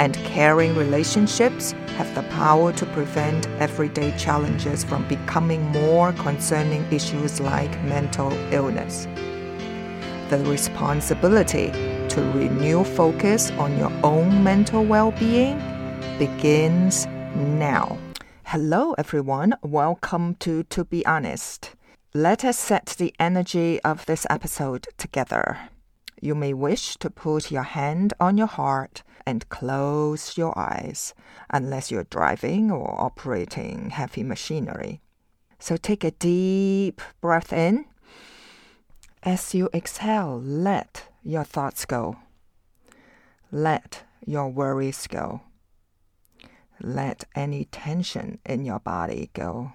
and caring relationships have the power to prevent everyday challenges from becoming more concerning issues like mental illness. The responsibility to renew focus on your own mental well being begins now. Hello, everyone. Welcome to To Be Honest. Let us set the energy of this episode together. You may wish to put your hand on your heart and close your eyes, unless you're driving or operating heavy machinery. So take a deep breath in. As you exhale, let your thoughts go. Let your worries go. Let any tension in your body go.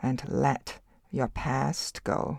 And let your past go.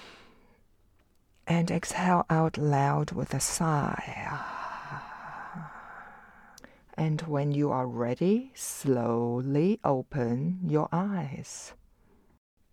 and exhale out loud with a sigh. And when you are ready, slowly open your eyes.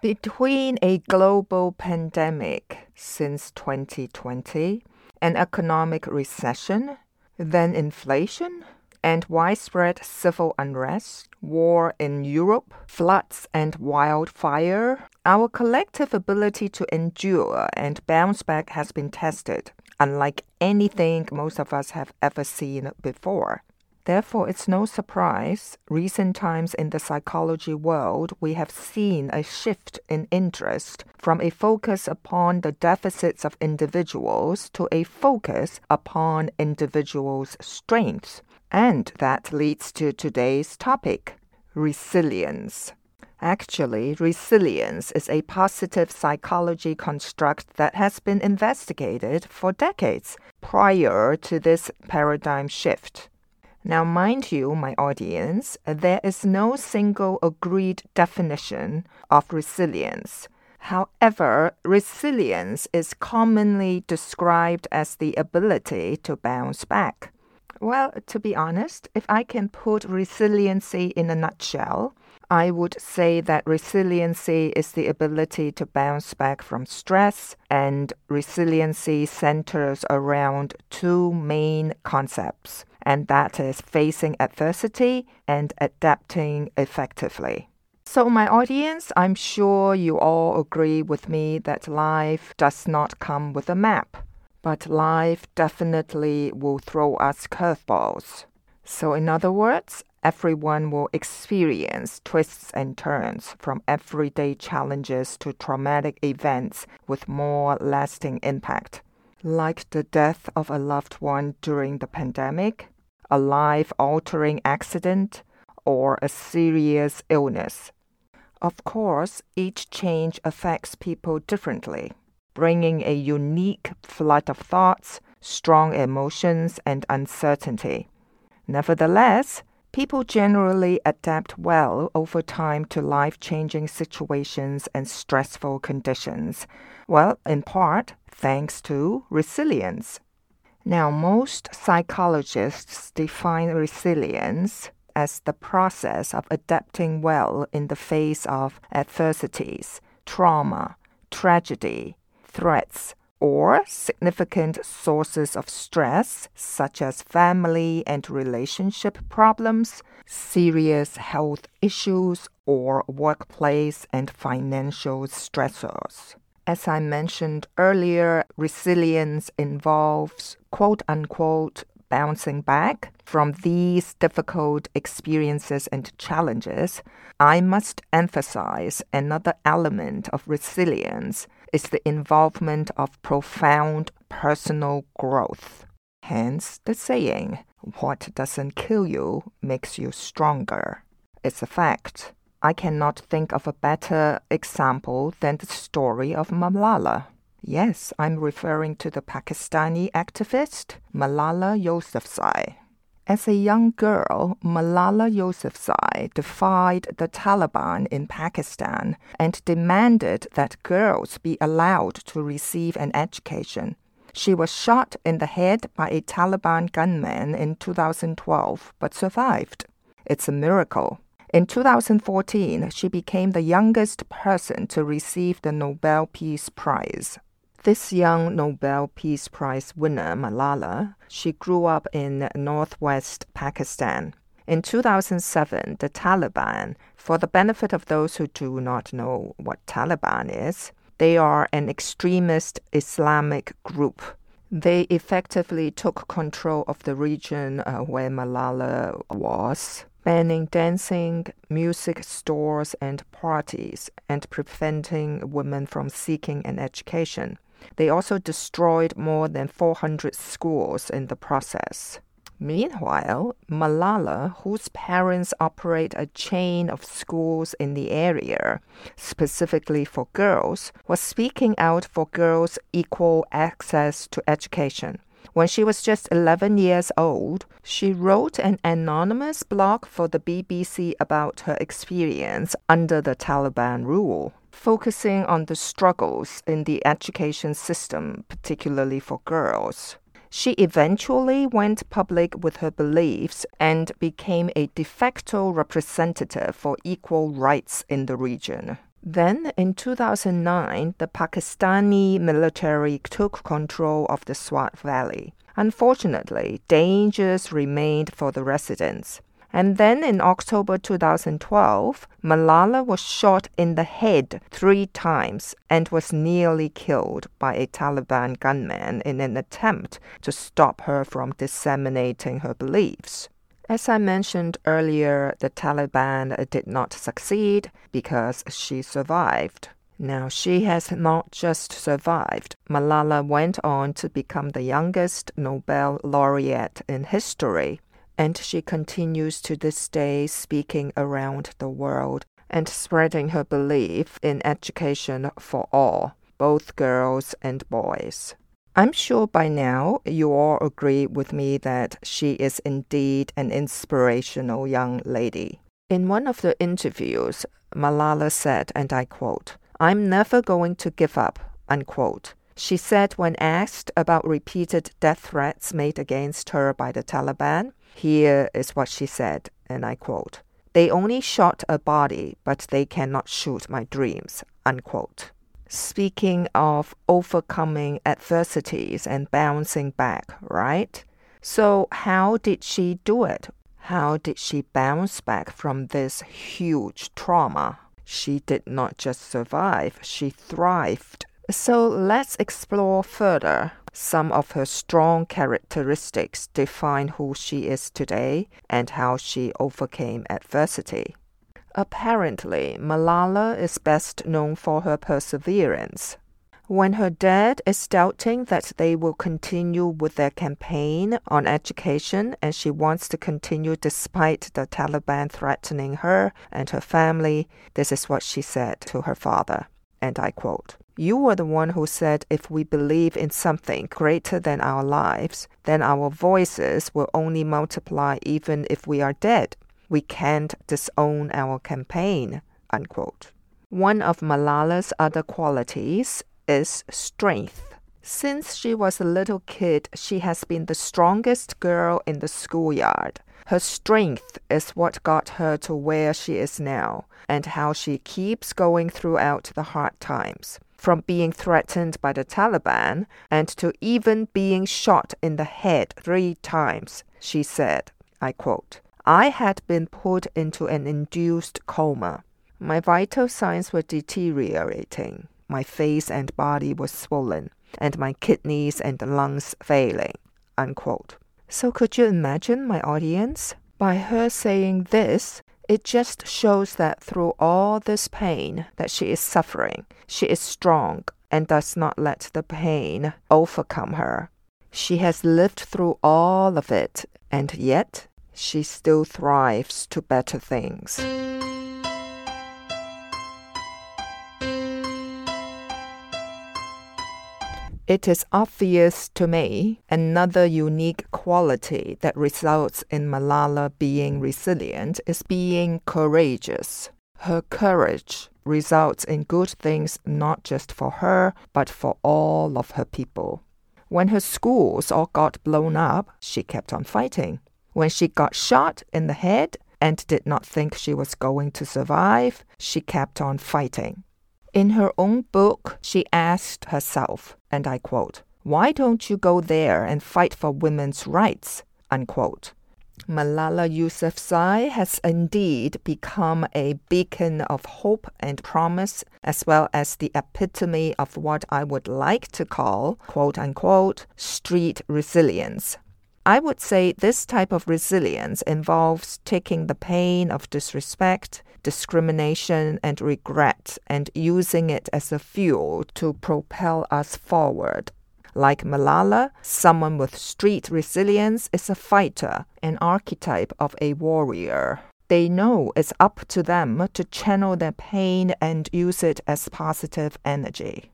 Between a global pandemic since 2020, an economic recession, then inflation, and widespread civil unrest, war in Europe, floods and wildfire, our collective ability to endure and bounce back has been tested, unlike anything most of us have ever seen before. Therefore, it's no surprise, recent times in the psychology world, we have seen a shift in interest from a focus upon the deficits of individuals to a focus upon individuals' strengths. And that leads to today's topic resilience. Actually, resilience is a positive psychology construct that has been investigated for decades prior to this paradigm shift. Now, mind you, my audience, there is no single agreed definition of resilience. However, resilience is commonly described as the ability to bounce back. Well, to be honest, if I can put resiliency in a nutshell, I would say that resiliency is the ability to bounce back from stress, and resiliency centers around two main concepts and that is facing adversity and adapting effectively. So, my audience, I'm sure you all agree with me that life does not come with a map, but life definitely will throw us curveballs. So, in other words, everyone will experience twists and turns from everyday challenges to traumatic events with more lasting impact. Like the death of a loved one during the pandemic, a life altering accident, or a serious illness. Of course, each change affects people differently. Bringing a unique flood of thoughts, strong emotions, and uncertainty. Nevertheless, people generally adapt well over time to life changing situations and stressful conditions. Well, in part, thanks to resilience. Now, most psychologists define resilience as the process of adapting well in the face of adversities, trauma, tragedy, threats, or significant sources of stress, such as family and relationship problems, serious health issues, or workplace and financial stressors. As I mentioned earlier, resilience involves quote unquote bouncing back from these difficult experiences and challenges, I must emphasize another element of resilience is the involvement of profound personal growth. Hence the saying, what doesn't kill you makes you stronger. It's a fact. I cannot think of a better example than the story of Malala. Yes, I'm referring to the Pakistani activist Malala Yousafzai. As a young girl, Malala Yousafzai defied the Taliban in Pakistan and demanded that girls be allowed to receive an education. She was shot in the head by a Taliban gunman in 2012 but survived. It's a miracle. In 2014, she became the youngest person to receive the Nobel Peace Prize. This young Nobel Peace Prize winner, Malala, she grew up in northwest Pakistan. In 2007, the Taliban, for the benefit of those who do not know what Taliban is, they are an extremist Islamic group. They effectively took control of the region uh, where Malala was, banning dancing, music stores, and parties, and preventing women from seeking an education. They also destroyed more than 400 schools in the process. Meanwhile, Malala, whose parents operate a chain of schools in the area, specifically for girls, was speaking out for girls' equal access to education. When she was just 11 years old, she wrote an anonymous blog for the BBC about her experience under the Taliban rule focusing on the struggles in the education system, particularly for girls. She eventually went public with her beliefs and became a de facto representative for equal rights in the region. Then, in 2009, the Pakistani military took control of the Swat Valley. Unfortunately, dangers remained for the residents. And then in October 2012, Malala was shot in the head three times and was nearly killed by a Taliban gunman in an attempt to stop her from disseminating her beliefs. As I mentioned earlier, the Taliban did not succeed because she survived. Now, she has not just survived. Malala went on to become the youngest Nobel laureate in history and she continues to this day speaking around the world and spreading her belief in education for all, both girls and boys. I'm sure by now you all agree with me that she is indeed an inspirational young lady. In one of the interviews, Malala said, and I quote, I'm never going to give up, unquote. She said when asked about repeated death threats made against her by the Taliban, here is what she said, and I quote They only shot a body, but they cannot shoot my dreams. Unquote. Speaking of overcoming adversities and bouncing back, right? So, how did she do it? How did she bounce back from this huge trauma? She did not just survive, she thrived. So, let's explore further. Some of her strong characteristics define who she is today and how she overcame adversity. Apparently, Malala is best known for her perseverance. When her dad is doubting that they will continue with their campaign on education and she wants to continue despite the Taliban threatening her and her family, this is what she said to her father. And I quote You were the one who said if we believe in something greater than our lives, then our voices will only multiply even if we are dead. We can't disown our campaign. Unquote. One of Malala's other qualities is strength. Since she was a little kid, she has been the strongest girl in the schoolyard. Her strength is what got her to where she is now, and how she keeps going throughout the hard times. From being threatened by the Taliban and to even being shot in the head three times, she said, I quote, I had been put into an induced coma. My vital signs were deteriorating. My face and body were swollen, and my kidneys and lungs failing. Unquote. So could you imagine my audience? By her saying this, it just shows that through all this pain that she is suffering, she is strong and does not let the pain overcome her. She has lived through all of it, and yet she still thrives to better things. It is obvious to me another unique quality that results in Malala being resilient is being courageous. Her courage results in good things not just for her, but for all of her people. When her schools all got blown up, she kept on fighting. When she got shot in the head and did not think she was going to survive, she kept on fighting. In her own book, she asked herself, and I quote, Why don't you go there and fight for women's rights? Unquote. Malala Yousafzai has indeed become a beacon of hope and promise, as well as the epitome of what I would like to call, quote unquote, street resilience. I would say this type of resilience involves taking the pain of disrespect, discrimination, and regret and using it as a fuel to propel us forward. Like Malala, someone with street resilience is a fighter, an archetype of a warrior. They know it's up to them to channel their pain and use it as positive energy.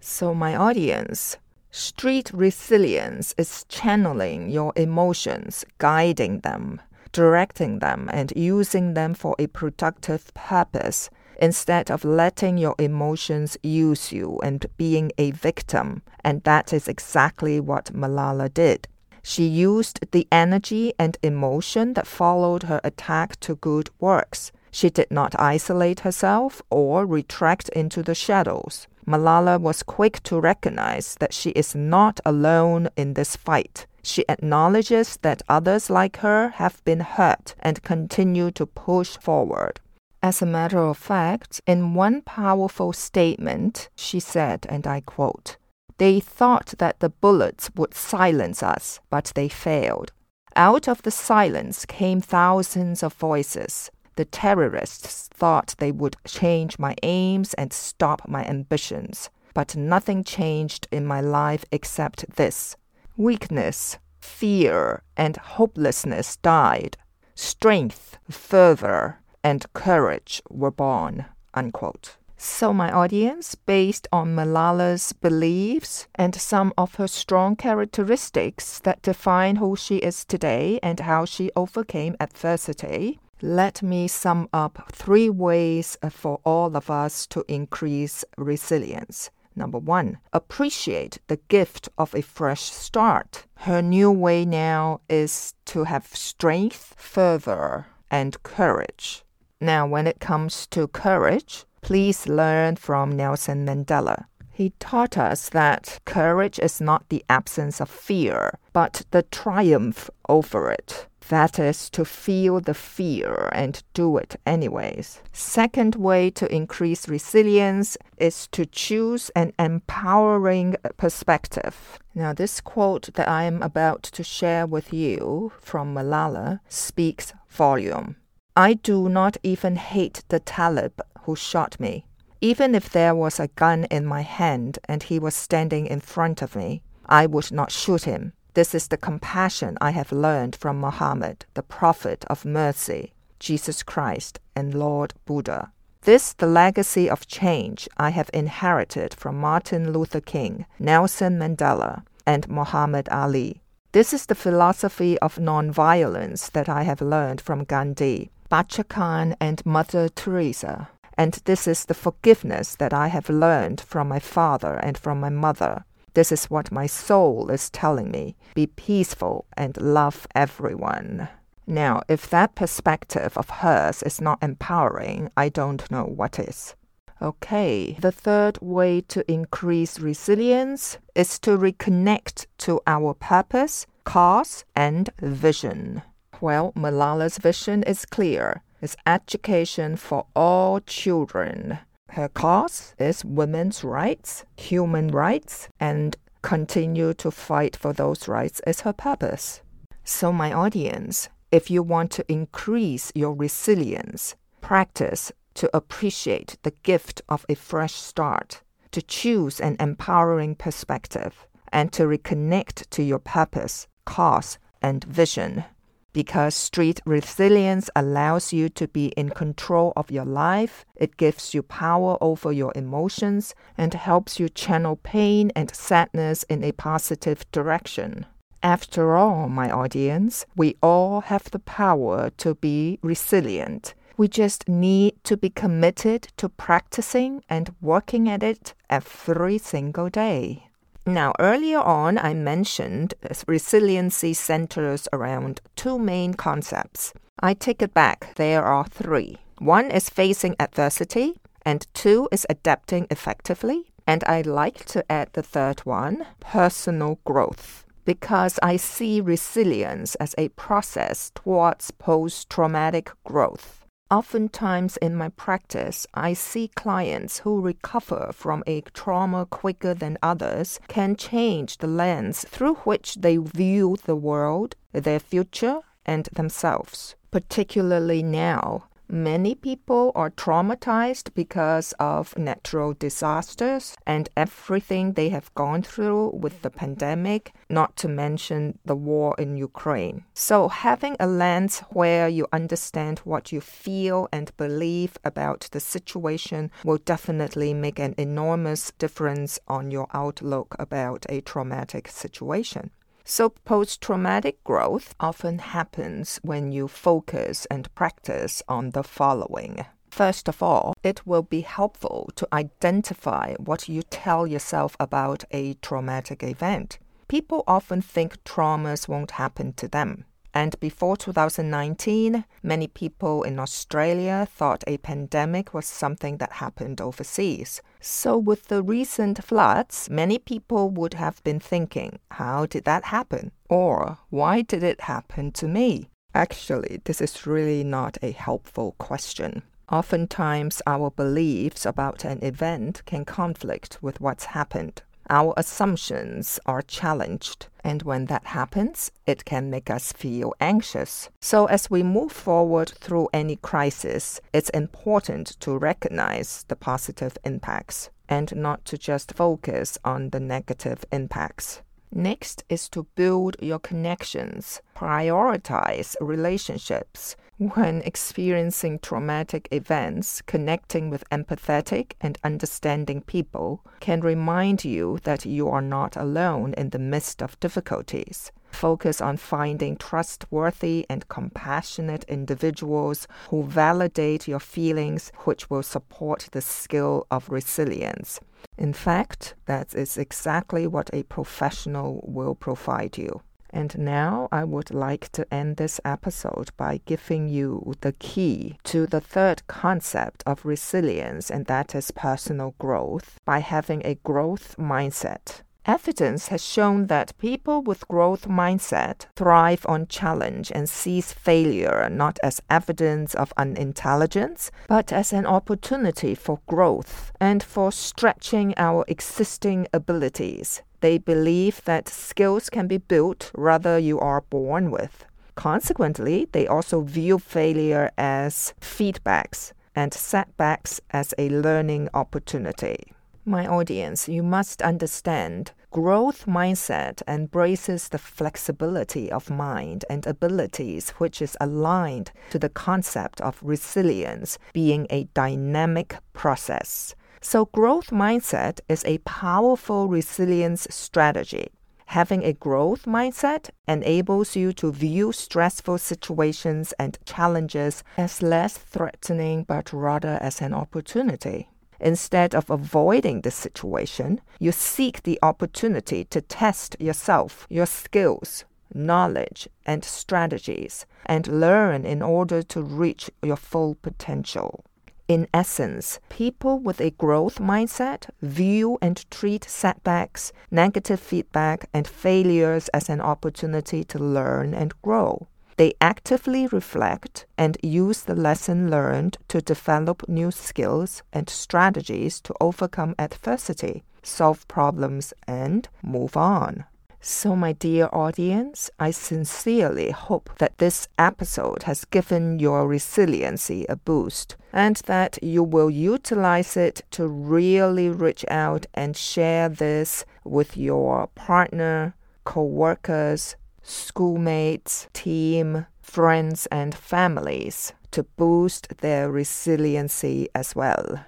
So, my audience, street resilience is channeling your emotions, guiding them directing them and using them for a productive purpose instead of letting your emotions use you and being a victim. And that is exactly what Malala did. She used the energy and emotion that followed her attack to good works. She did not isolate herself or retract into the shadows. Malala was quick to recognize that she is not alone in this fight. She acknowledges that others like her have been hurt and continue to push forward. As a matter of fact, in one powerful statement, she said, and I quote, They thought that the bullets would silence us, but they failed. Out of the silence came thousands of voices. The terrorists thought they would change my aims and stop my ambitions, but nothing changed in my life except this Weakness, fear, and hopelessness died. Strength, fervor, and courage were born. Unquote. So, my audience, based on Malala's beliefs and some of her strong characteristics that define who she is today and how she overcame adversity, let me sum up three ways uh, for all of us to increase resilience. Number one, appreciate the gift of a fresh start. Her new way now is to have strength, fervor, and courage. Now, when it comes to courage, please learn from Nelson Mandela. He taught us that courage is not the absence of fear, but the triumph over it. That is to feel the fear and do it anyways. Second way to increase resilience is to choose an empowering perspective. Now, this quote that I am about to share with you from Malala speaks volume. I do not even hate the Talib who shot me. Even if there was a gun in my hand and he was standing in front of me, I would not shoot him. This is the compassion I have learned from Muhammad, the prophet of mercy, Jesus Christ, and Lord Buddha. This the legacy of change I have inherited from Martin Luther King, Nelson Mandela, and Muhammad Ali. This is the philosophy of nonviolence that I have learned from Gandhi, Bacha Khan, and Mother Teresa. And this is the forgiveness that I have learned from my father and from my mother. This is what my soul is telling me. Be peaceful and love everyone. Now, if that perspective of hers is not empowering, I don't know what is. Okay, the third way to increase resilience is to reconnect to our purpose, cause, and vision. Well, Malala's vision is clear. It's education for all children. Her cause is women's rights, human rights, and continue to fight for those rights is her purpose. So, my audience, if you want to increase your resilience, practice to appreciate the gift of a fresh start, to choose an empowering perspective, and to reconnect to your purpose, cause, and vision because street resilience allows you to be in control of your life. It gives you power over your emotions and helps you channel pain and sadness in a positive direction. After all, my audience, we all have the power to be resilient. We just need to be committed to practicing and working at it every single day. Now, earlier on, I mentioned uh, resiliency centers around two main concepts. I take it back, there are three. One is facing adversity, and two is adapting effectively. And I like to add the third one personal growth because I see resilience as a process towards post traumatic growth. Oftentimes in my practice, I see clients who recover from a trauma quicker than others can change the lens through which they view the world, their future, and themselves. Particularly now, Many people are traumatized because of natural disasters and everything they have gone through with the pandemic, not to mention the war in Ukraine. So, having a lens where you understand what you feel and believe about the situation will definitely make an enormous difference on your outlook about a traumatic situation. So, post traumatic growth often happens when you focus and practice on the following. First of all, it will be helpful to identify what you tell yourself about a traumatic event. People often think traumas won't happen to them. And before 2019, many people in Australia thought a pandemic was something that happened overseas. So, with the recent floods, many people would have been thinking, how did that happen? Or, why did it happen to me? Actually, this is really not a helpful question. Oftentimes, our beliefs about an event can conflict with what's happened our assumptions are challenged. And when that happens, it can make us feel anxious. So, as we move forward through any crisis, it's important to recognize the positive impacts and not to just focus on the negative impacts. Next is to build your connections, prioritize relationships, when experiencing traumatic events, connecting with empathetic and understanding people can remind you that you are not alone in the midst of difficulties. Focus on finding trustworthy and compassionate individuals who validate your feelings, which will support the skill of resilience. In fact, that is exactly what a professional will provide you. And now I would like to end this episode by giving you the key to the third concept of resilience, and that is personal growth by having a growth mindset. Evidence has shown that people with growth mindset thrive on challenge and sees failure not as evidence of unintelligence, but as an opportunity for growth and for stretching our existing abilities. They believe that skills can be built rather you are born with. Consequently, they also view failure as feedbacks and setbacks as a learning opportunity. My audience, you must understand growth mindset embraces the flexibility of mind and abilities, which is aligned to the concept of resilience being a dynamic process. So, growth mindset is a powerful resilience strategy. Having a growth mindset enables you to view stressful situations and challenges as less threatening but rather as an opportunity. Instead of avoiding the situation, you seek the opportunity to test yourself, your skills, knowledge, and strategies, and learn in order to reach your full potential. In essence, people with a growth mindset view and treat setbacks, negative feedback, and failures as an opportunity to learn and grow. They actively reflect and use the lesson learned to develop new skills and strategies to overcome adversity, solve problems, and move on. So, my dear audience, I sincerely hope that this episode has given your resiliency a boost and that you will utilize it to really reach out and share this with your partner, co workers, schoolmates, team, friends, and families to boost their resiliency as well.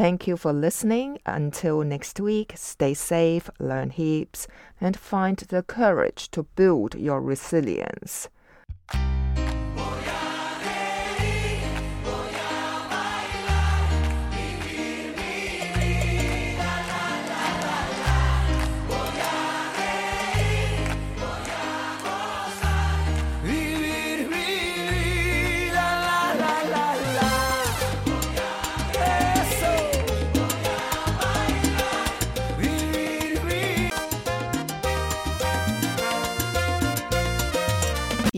Thank you for listening. Until next week, stay safe, learn heaps, and find the courage to build your resilience.